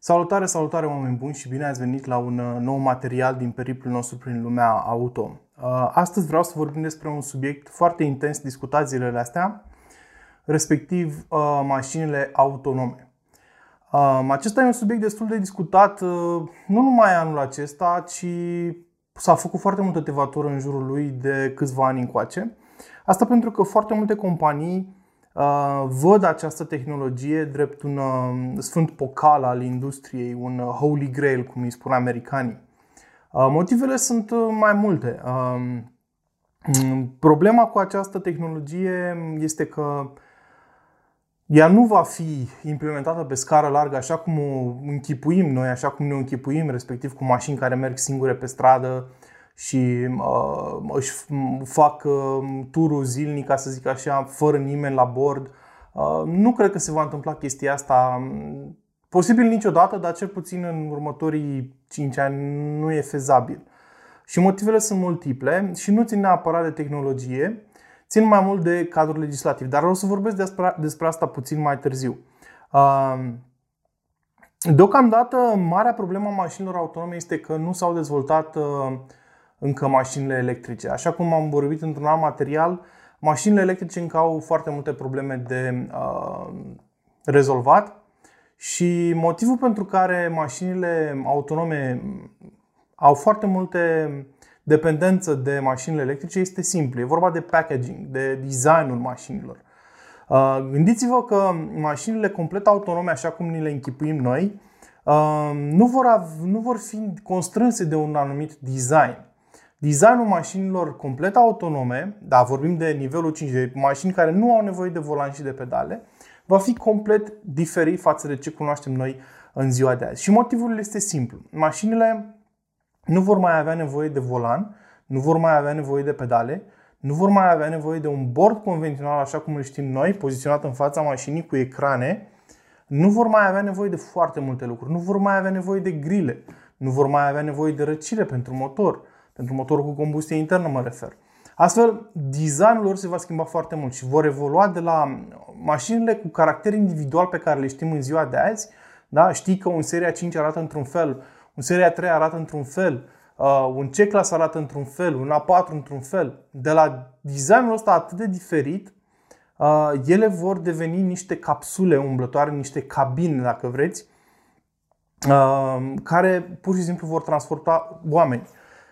Salutare, salutare oameni buni și bine ați venit la un uh, nou material din periplul nostru prin lumea auto. Uh, astăzi vreau să vorbim despre un subiect foarte intens discutat zilele astea, respectiv uh, mașinile autonome. Acesta e un subiect destul de discutat nu numai anul acesta, ci s-a făcut foarte multă tevatură în jurul lui de câțiva ani încoace. Asta pentru că foarte multe companii Uh, văd această tehnologie drept un uh, sfânt pocal al industriei, un uh, holy grail, cum îi spun americanii. Motivele sunt mai multe. Um, problema cu această tehnologie este că ea nu va fi implementată pe scară largă așa cum o închipuim noi, așa cum ne închipuim, respectiv cu mașini care merg singure pe stradă, și uh, își fac uh, turul zilnic, ca să zic așa, fără nimeni la bord. Uh, nu cred că se va întâmpla chestia asta. Posibil niciodată, dar cel puțin în următorii 5 ani nu e fezabil. Și motivele sunt multiple și nu țin neapărat de tehnologie, țin mai mult de cadrul legislativ. Dar o să vorbesc despre, despre asta puțin mai târziu. Uh, deocamdată, marea problemă a mașinilor autonome este că nu s-au dezvoltat uh, încă mașinile electrice. Așa cum am vorbit într-un alt material, mașinile electrice încă au foarte multe probleme de uh, rezolvat și motivul pentru care mașinile autonome au foarte multe dependență de mașinile electrice este simplu. E vorba de packaging, de designul mașinilor. Uh, gândiți-vă că mașinile complet autonome, așa cum ni le închipuim noi, uh, nu vor, nu vor fi constrânse de un anumit design. Designul mașinilor complet autonome, da, vorbim de nivelul 5, de mașini care nu au nevoie de volan și de pedale, va fi complet diferit față de ce cunoaștem noi în ziua de azi. Și motivul este simplu. Mașinile nu vor mai avea nevoie de volan, nu vor mai avea nevoie de pedale, nu vor mai avea nevoie de un bord convențional așa cum îl știm noi, poziționat în fața mașinii cu ecrane, nu vor mai avea nevoie de foarte multe lucruri, nu vor mai avea nevoie de grile, nu vor mai avea nevoie de răcire pentru motor, pentru motorul cu combustie internă mă refer. Astfel, designul lor se va schimba foarte mult și vor evolua de la mașinile cu caracter individual pe care le știm în ziua de azi. Da? Știi că un Seria 5 arată într-un fel, un Seria 3 arată într-un fel, uh, un C-Class arată într-un fel, un A4 într-un fel. De la designul ăsta atât de diferit, uh, ele vor deveni niște capsule umblătoare, niște cabine, dacă vreți, uh, care pur și simplu vor transporta oameni.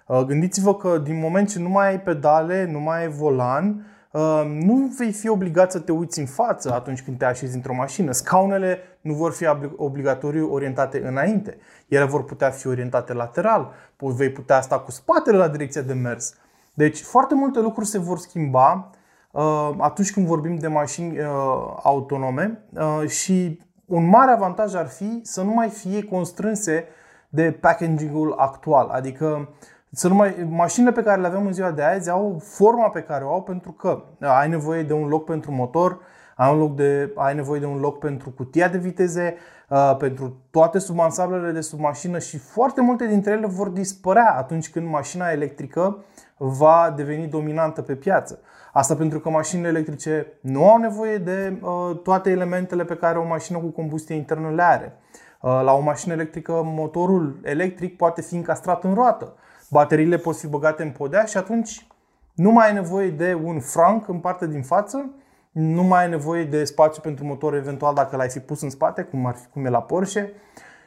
Uh, gândiți-vă că din moment ce nu mai ai pedale, nu mai ai volan, uh, nu vei fi obligat să te uiți în față atunci când te așezi într-o mașină. Scaunele nu vor fi obligatoriu orientate înainte. Ele vor putea fi orientate lateral. Vei putea sta cu spatele la direcția de mers. Deci foarte multe lucruri se vor schimba uh, atunci când vorbim de mașini autonome și un mare avantaj ar fi să nu mai fie constrânse de packaging-ul actual. Adică să numai, mașinile pe care le avem în ziua de azi au forma pe care o au pentru că ai nevoie de un loc pentru motor, ai, un loc de, ai nevoie de un loc pentru cutia de viteze, uh, pentru toate subansablele de sub mașină și foarte multe dintre ele vor dispărea atunci când mașina electrică va deveni dominantă pe piață. Asta pentru că mașinile electrice nu au nevoie de uh, toate elementele pe care o mașină cu combustie internă le are. Uh, la o mașină electrică, motorul electric poate fi încastrat în roată bateriile pot fi băgate în podea și atunci nu mai ai nevoie de un franc în partea din față, nu mai ai nevoie de spațiu pentru motor eventual dacă l-ai fi pus în spate, cum, ar fi, cum e la Porsche.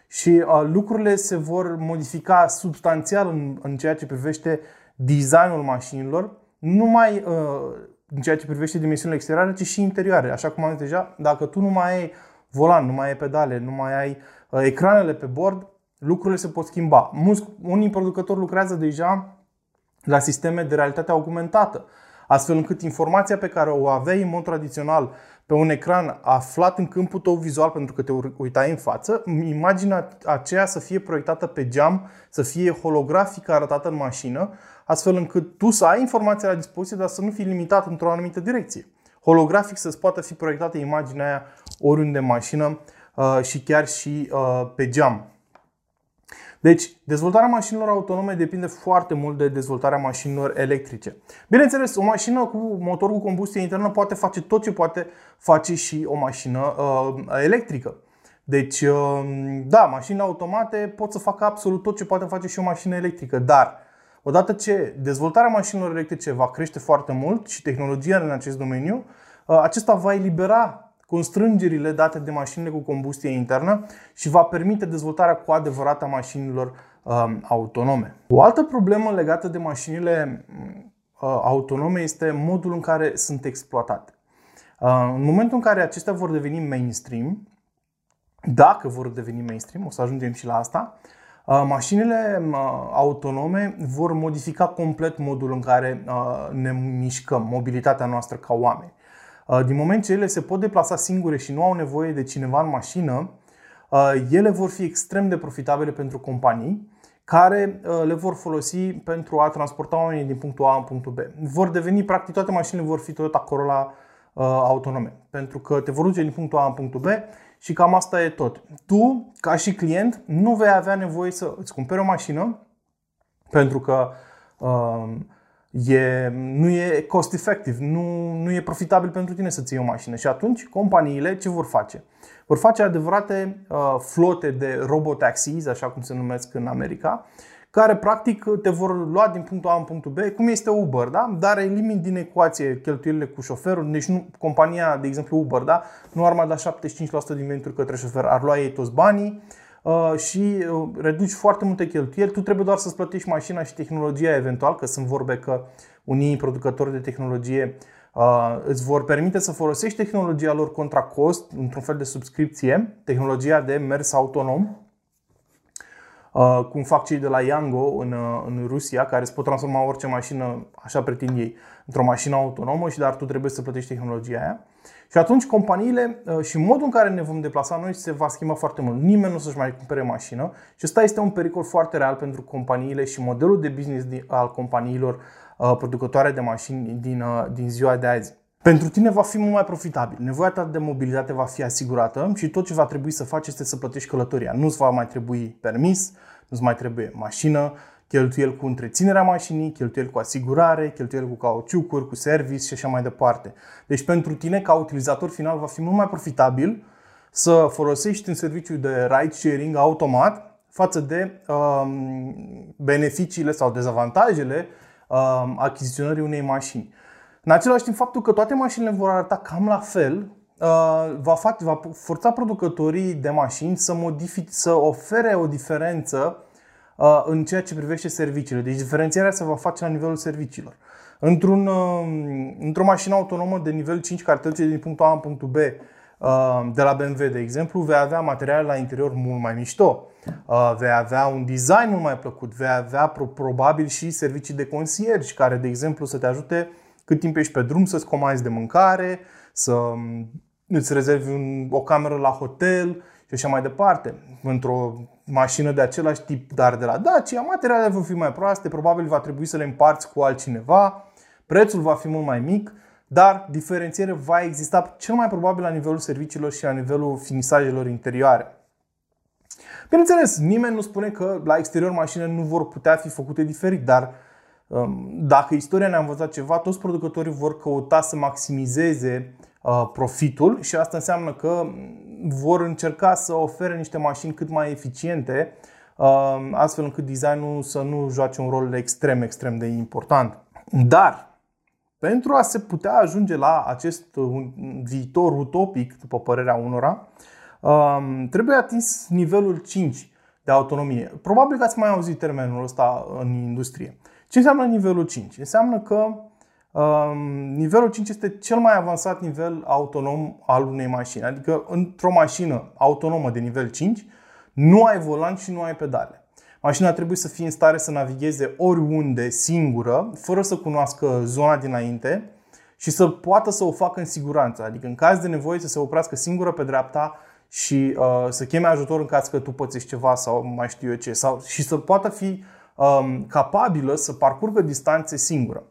Și uh, lucrurile se vor modifica substanțial în, în ceea ce privește designul mașinilor, nu numai uh, în ceea ce privește dimensiunile exterioare, ci și interioare. Așa cum am zis deja, dacă tu nu mai ai volan, nu mai ai pedale, nu mai ai uh, ecranele pe bord, lucrurile se pot schimba. Mulți, unii producători lucrează deja la sisteme de realitate augmentată, astfel încât informația pe care o aveai în mod tradițional pe un ecran aflat în câmpul tău vizual pentru că te uitai în față, imaginea aceea să fie proiectată pe geam, să fie holografică arătată în mașină, astfel încât tu să ai informația la dispoziție, dar să nu fii limitat într-o anumită direcție. Holografic să-ți poată fi proiectată imaginea aia oriunde în mașină uh, și chiar și uh, pe geam. Deci, dezvoltarea mașinilor autonome depinde foarte mult de dezvoltarea mașinilor electrice. Bineînțeles, o mașină cu motor cu combustie internă poate face tot ce poate face și o mașină uh, electrică. Deci, um, da, mașinile automate pot să facă absolut tot ce poate face și o mașină electrică, dar odată ce dezvoltarea mașinilor electrice va crește foarte mult și tehnologia în acest domeniu, uh, acesta va elibera constrângerile date de mașinile cu combustie internă și va permite dezvoltarea cu adevărat a mașinilor um, autonome. O altă problemă legată de mașinile uh, autonome este modul în care sunt exploatate. Uh, în momentul în care acestea vor deveni mainstream, dacă vor deveni mainstream, o să ajungem și la asta, uh, mașinile uh, autonome vor modifica complet modul în care ne mișcăm, mobilitatea noastră ca oameni. Din moment ce ele se pot deplasa singure și nu au nevoie de cineva în mașină, ele vor fi extrem de profitabile pentru companii care le vor folosi pentru a transporta oamenii din punctul A în punctul B. Vor deveni, practic, toate mașinile vor fi Toyota Corolla autonome, pentru că te vor duce din punctul A în punctul B și cam asta e tot. Tu, ca și client, nu vei avea nevoie să îți cumperi o mașină pentru că uh, e, nu e cost effective, nu, nu e profitabil pentru tine să ții o mașină. Și atunci companiile ce vor face? Vor face adevărate uh, flote de robotaxis, așa cum se numesc în America, care practic te vor lua din punctul A în punctul B, cum este Uber, da? dar elimin din ecuație cheltuielile cu șoferul, deci nu, compania, de exemplu Uber, da? nu ar mai da 75% din venituri către șofer, ar lua ei toți banii uh, și uh, reduci foarte multe cheltuieli, tu trebuie doar să-ți plătești mașina și tehnologia eventual, că sunt vorbe că unii producători de tehnologie uh, îți vor permite să folosești tehnologia lor contra cost, într-un fel de subscripție, tehnologia de mers autonom, Uh, cum fac cei de la Yango în, uh, în Rusia, care îți pot transforma orice mașină, așa pretind ei, într-o mașină autonomă și dar tu trebuie să plătești tehnologia aia. Și atunci companiile uh, și modul în care ne vom deplasa noi se va schimba foarte mult. Nimeni nu să-și mai cumpere mașină și ăsta este un pericol foarte real pentru companiile și modelul de business al companiilor producătoare de mașini din, din ziua de azi. Pentru tine va fi mult mai profitabil. Nevoia ta de mobilitate va fi asigurată și tot ce va trebui să faci este să plătești călătoria. Nu-ți va mai trebui permis, nu-ți mai trebuie mașină, cheltuieli cu întreținerea mașinii, cheltuieli cu asigurare, cheltuieli cu cauciucuri, cu service și așa mai departe. Deci pentru tine, ca utilizator final, va fi mult mai profitabil să folosești un serviciu de ride sharing automat față de um, beneficiile sau dezavantajele um, achiziționării unei mașini. În același timp, faptul că toate mașinile vor arăta cam la fel uh, va, face, va forța producătorii de mașini să, modific, să ofere o diferență uh, în ceea ce privește serviciile. Deci diferențierea se va face la nivelul serviciilor. Într-un, uh, într-o mașină autonomă de nivel 5 care te duce din punctul A în punctul B, de la BMW, de exemplu, vei avea materiale la interior mult mai mișto, vei avea un design mult mai plăcut, vei avea probabil și servicii de concierge care, de exemplu, să te ajute cât timp ești pe drum să-ți comanzi de mâncare, să mm, îți rezervi un, o cameră la hotel și așa mai departe. Într-o mașină de același tip, dar de la Dacia, materialele vor fi mai proaste, probabil va trebui să le împarți cu altcineva, prețul va fi mult mai mic, dar diferențiere va exista cel mai probabil la nivelul serviciilor și la nivelul finisajelor interioare. Bineînțeles, nimeni nu spune că la exterior mașinile nu vor putea fi făcute diferit, dar Um, dacă istoria ne-a învățat ceva, toți producătorii vor căuta să maximizeze uh, profitul și asta înseamnă că vor încerca să ofere niște mașini cât mai eficiente, um, astfel încât designul să nu joace un rol extrem, extrem de important. Dar, pentru a se putea ajunge la acest viitor utopic, după părerea unora, um, trebuie atins nivelul 5 de autonomie. Probabil că ați mai auzit termenul ăsta în industrie. Ce înseamnă nivelul 5? Înseamnă că um, nivelul 5 este cel mai avansat nivel autonom al unei mașini. Adică într-o mașină autonomă de nivel 5 nu ai volan și nu ai pedale. Mașina trebuie să fie în stare să navigheze oriunde singură, fără să cunoască zona dinainte și să poată să o facă în siguranță. Adică în caz de nevoie să se oprească singură pe dreapta și uh, să cheme ajutor în caz că tu pățești ceva sau mai știu eu ce. Sau, și să poată fi um, capabilă să parcurgă distanțe singură.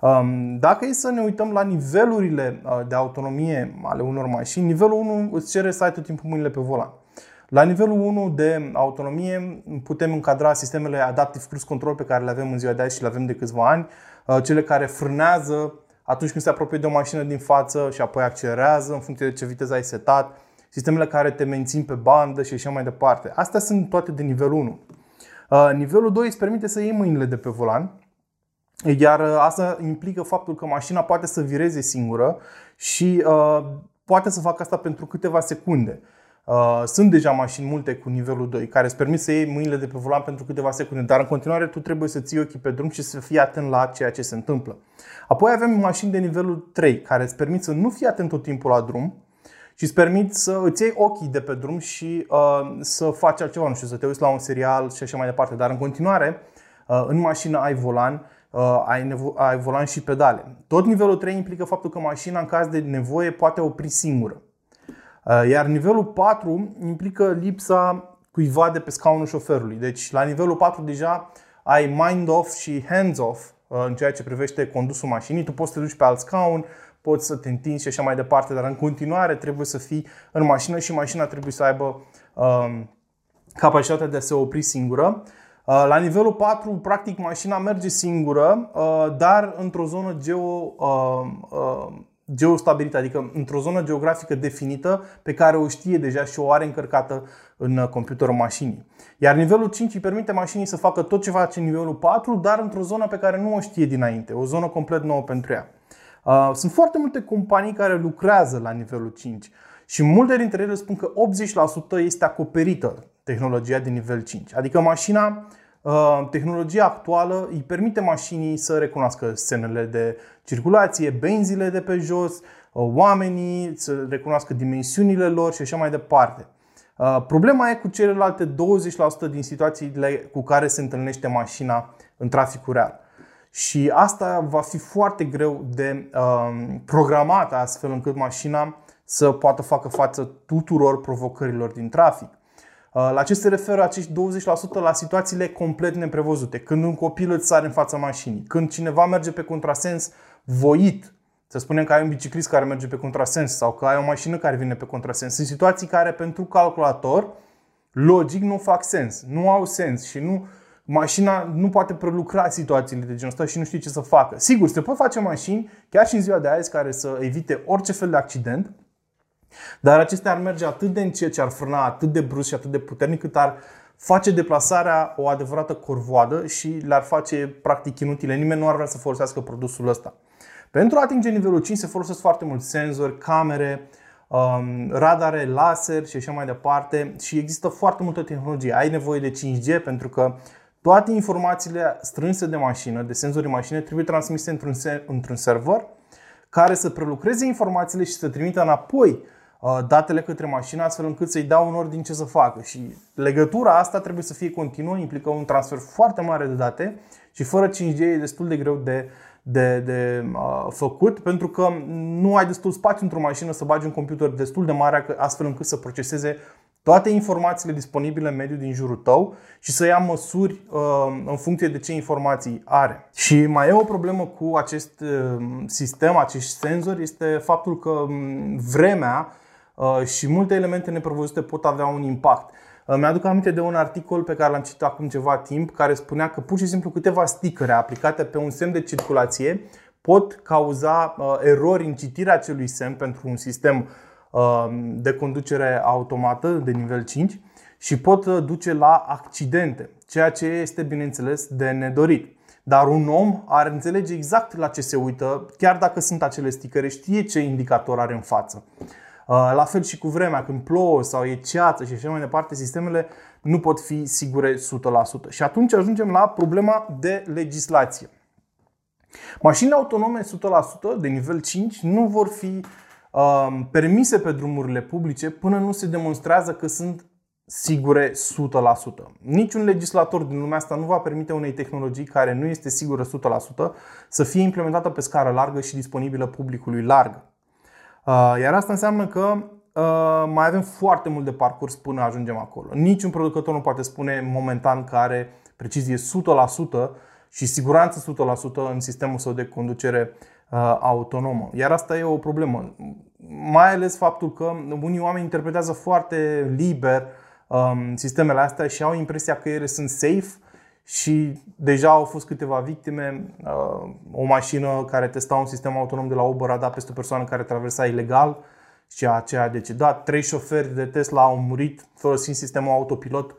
Um, dacă e să ne uităm la nivelurile uh, de autonomie ale unor mașini, nivelul 1 îți cere să ai tot timpul mâinile pe volan. La nivelul 1 de autonomie putem încadra sistemele Adaptive Cruise Control pe care le avem în ziua de azi și le avem de câțiva ani, uh, cele care frânează atunci când se apropie de o mașină din față și apoi accelerează în funcție de ce viteză ai setat, sistemele care te mențin pe bandă și așa mai departe. Astea sunt toate de nivelul 1. Uh, nivelul 2 îți permite să iei mâinile de pe volan, iar uh, asta implică faptul că mașina poate să vireze singură și uh, poate să facă asta pentru câteva secunde. Uh, sunt deja mașini multe cu nivelul 2 care îți permit să iei mâinile de pe volan pentru câteva secunde, dar în continuare tu trebuie să ții ochii pe drum și să fii atent la ceea ce se întâmplă. Apoi avem mașini de nivelul 3 care îți permit să nu fii atent tot timpul la drum și îți permit să îți iei ochii de pe drum și uh, să faci altceva, nu știu, să te uiți la un serial și așa mai departe. Dar în continuare, uh, în mașină ai volan, uh, ai, nevo- ai volan și pedale. Tot nivelul 3 implică faptul că mașina în caz de nevoie poate opri singură. Uh, iar nivelul 4 implică lipsa cuiva de pe scaunul șoferului. Deci la nivelul 4 deja ai mind off și hands off uh, în ceea ce privește condusul mașinii. Tu poți să te duci pe alt scaun, poți să te întinzi și așa mai departe, dar în continuare trebuie să fii în mașină și mașina trebuie să aibă um, capacitatea de a se opri singură. Uh, la nivelul 4, practic, mașina merge singură, dar într-o zonă geo, geostabilită, adică într-o zonă geografică definită pe care o știe deja și o are încărcată în computerul mașinii. Iar nivelul 5 îi permite mașinii să facă tot ce face nivelul 4, dar într-o zonă pe care nu o știe dinainte, o zonă complet nouă pentru ea. Uh, sunt foarte multe companii care lucrează la nivelul 5 și multe dintre ele spun că 80% este acoperită tehnologia de nivel 5. Adică mașina Uh, tehnologia actuală îi permite mașinii să recunoască scenele de circulație, benzile de pe jos, uh, oamenii, să recunoască dimensiunile lor și așa mai departe. Uh, problema e cu celelalte 20% din situațiile cu care se întâlnește mașina în traficul real. Și asta va fi foarte greu de programată astfel încât mașina să poată facă față tuturor provocărilor din trafic. Uh, la ce se referă acești 20% la situațiile complet neprevăzute? Când un copil îți sare în fața mașinii, când cineva merge pe contrasens voit, să spunem că ai un biciclist care merge pe contrasens sau că ai o mașină care vine pe contrasens. Sunt situații care pentru calculator logic nu fac sens, nu au sens și nu mașina nu poate prelucra situațiile de genul ăsta și nu știe ce să facă. Sigur, se pot face mașini, chiar și în ziua de azi, care să evite orice fel de accident, dar acestea ar merge atât de încet și ar frâna atât de brusc și atât de puternic cât ar face deplasarea o adevărată corvoadă și le-ar face practic inutile. Nimeni nu ar vrea să folosească produsul ăsta. Pentru a atinge nivelul 5 se folosesc foarte mulți senzori, camere, um, radare, laser și așa mai departe și există foarte multă tehnologie. Ai nevoie de 5G pentru că toate informațiile strânse de mașină, de senzori mașină, trebuie transmise într-un, într-un server care să prelucreze informațiile și să trimită înapoi Uh, datele către mașină astfel încât să-i dau un ordin ce să facă. Și legătura asta trebuie să fie continuă, implică un transfer foarte mare de date și fără 5G e destul de greu de, de, de uh, făcut pentru că nu ai destul spațiu într-o mașină să bagi un computer destul de mare astfel încât să proceseze toate informațiile disponibile în mediul din jurul tău și să ia măsuri uh, în funcție de ce informații are. Și mai e o problemă cu acest uh, sistem, acești senzori, este faptul că um, vremea Uh, și multe elemente neprevăzute pot avea un impact. Uh, mi-aduc aminte de un articol pe care l-am citit acum ceva timp care spunea că pur și simplu câteva stickere aplicate pe un semn de circulație pot cauza uh, erori în citirea acelui semn pentru un sistem de conducere automată de nivel 5 și pot duce la accidente, ceea ce este bineînțeles de nedorit. Dar un om ar înțelege exact la ce se uită, chiar dacă sunt acele sticăre, știe ce indicator are în față. Uh, la fel și cu vremea, când plouă sau e ceață și așa mai departe, sistemele nu pot fi sigure 100%. Și atunci ajungem la problema de legislație. Mașinile autonome 100% de nivel 5 nu vor fi um, permise pe drumurile publice până nu se demonstrează că sunt sigure 100%. Niciun legislator din lumea asta nu va permite unei tehnologii care nu este sigură 100% să fie implementată pe scară largă și disponibilă publicului larg. Uh, iar asta înseamnă că uh, mai avem foarte mult de parcurs până ajungem acolo. Niciun producător nu poate spune momentan că are precizie 100% și siguranță 100% în sistemul său de conducere uh, autonomă. Iar asta e o problemă. Mai ales faptul că unii oameni interpretează foarte liber um, sistemele astea și au impresia că ele sunt safe și deja au fost câteva victime. Uh, o mașină care testa un sistem autonom de la Uber a dat peste o persoană care traversa ilegal și aceea a decedat. Trei șoferi de Tesla au murit folosind sistemul autopilot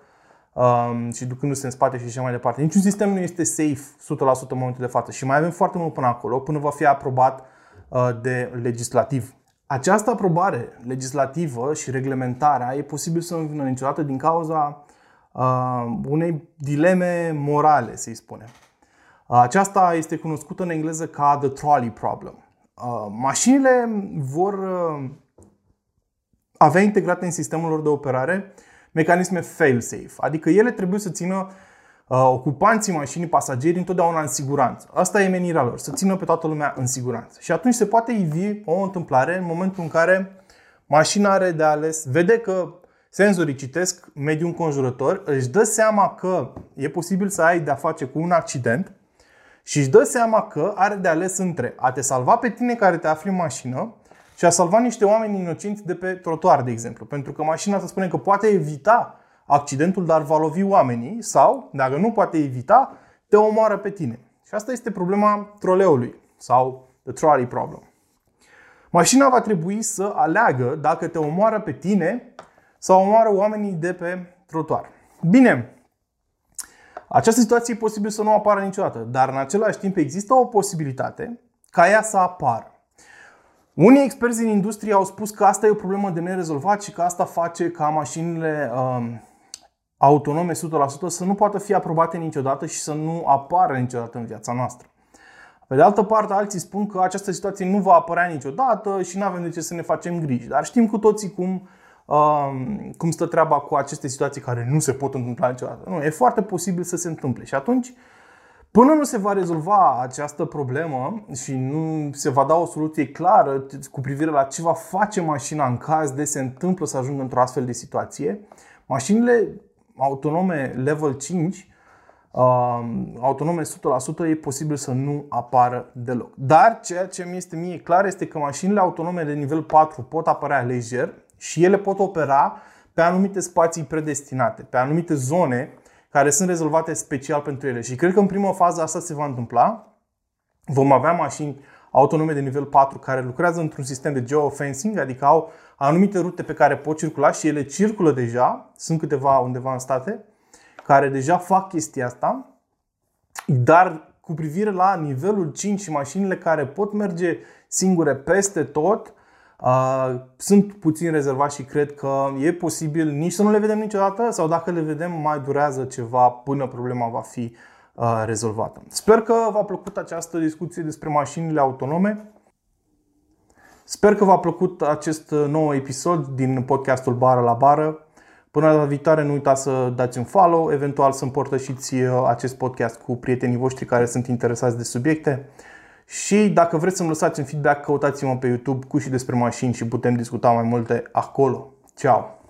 um, și ducându-se în spate și așa mai departe. Niciun sistem nu este safe 100% în momentul de față și mai avem foarte mult până acolo, până va fi aprobat uh, de legislativ. Această aprobare legislativă și reglementarea e posibil să nu vină niciodată din cauza uh, unei dileme morale, să-i spunem. Uh, aceasta este cunoscută în engleză ca the trolley problem. Uh, mașinile vor uh, avea integrate în sistemul lor de operare mecanisme fail-safe, adică ele trebuie să țină uh, ocupanții mașinii, pasagerii, întotdeauna în siguranță. Asta e menirea lor, să țină pe toată lumea în siguranță. Și atunci se poate ivi o întâmplare în momentul în care mașina are de ales, vede că senzorii citesc mediul înconjurător, își dă seama că e posibil să ai de-a face cu un accident și își dă seama că are de ales între a te salva pe tine care te afli în mașină și a salva niște oameni inocenți de pe trotuar, de exemplu. Pentru că mașina să spune că poate evita accidentul, dar va lovi oamenii sau, dacă nu poate evita, te omoară pe tine. Și asta este problema troleului sau the trolley problem. Mașina va trebui să aleagă dacă te omoară pe tine sau omoară oamenii de pe trotuar. Bine, această situație e posibil să nu apară niciodată, dar în același timp există o posibilitate ca ea să apară. Unii experți din industrie au spus că asta e o problemă de nerezolvat și că asta face ca mașinile um, autonome 100% să nu poată fi aprobate niciodată și să nu apară niciodată în viața noastră. Pe de altă parte, alții spun că această situație nu va apărea niciodată și nu avem de ce să ne facem griji. Dar știm cu toții cum, um, cum stă treaba cu aceste situații care nu se pot întâmpla niciodată. Nu, e foarte posibil să se întâmple. Și atunci, Până nu se va rezolva această problemă și nu se va da o soluție clară cu privire la ce va face mașina în caz de se întâmplă să ajungă într-o astfel de situație, mașinile autonome level 5, uh, autonome 100%, e posibil să nu apară deloc. Dar ceea ce mi este mie clar este că mașinile autonome de nivel 4 pot apărea lejer și ele pot opera pe anumite spații predestinate, pe anumite zone care sunt rezolvate special pentru ele. Și cred că în prima fază asta se va întâmpla. Vom avea mașini autonome de nivel 4 care lucrează într-un sistem de geofencing, adică au anumite rute pe care pot circula și ele circulă deja, sunt câteva undeva în state, care deja fac chestia asta, dar cu privire la nivelul 5 și mașinile care pot merge singure peste tot, Uh, sunt puțin rezervat și cred că e posibil nici să nu le vedem niciodată sau dacă le vedem mai durează ceva până problema va fi uh, rezolvată. Sper că v-a plăcut această discuție despre mașinile autonome. Sper că v-a plăcut acest nou episod din podcastul Bară la Bară. Până la viitoare nu uitați să dați un follow, eventual să împărtășiți uh, acest podcast cu prietenii voștri care sunt interesați de subiecte. Și dacă vreți să-mi lăsați un feedback, căutați-mă pe YouTube cu și despre mașini și putem discuta mai multe acolo. Ciao!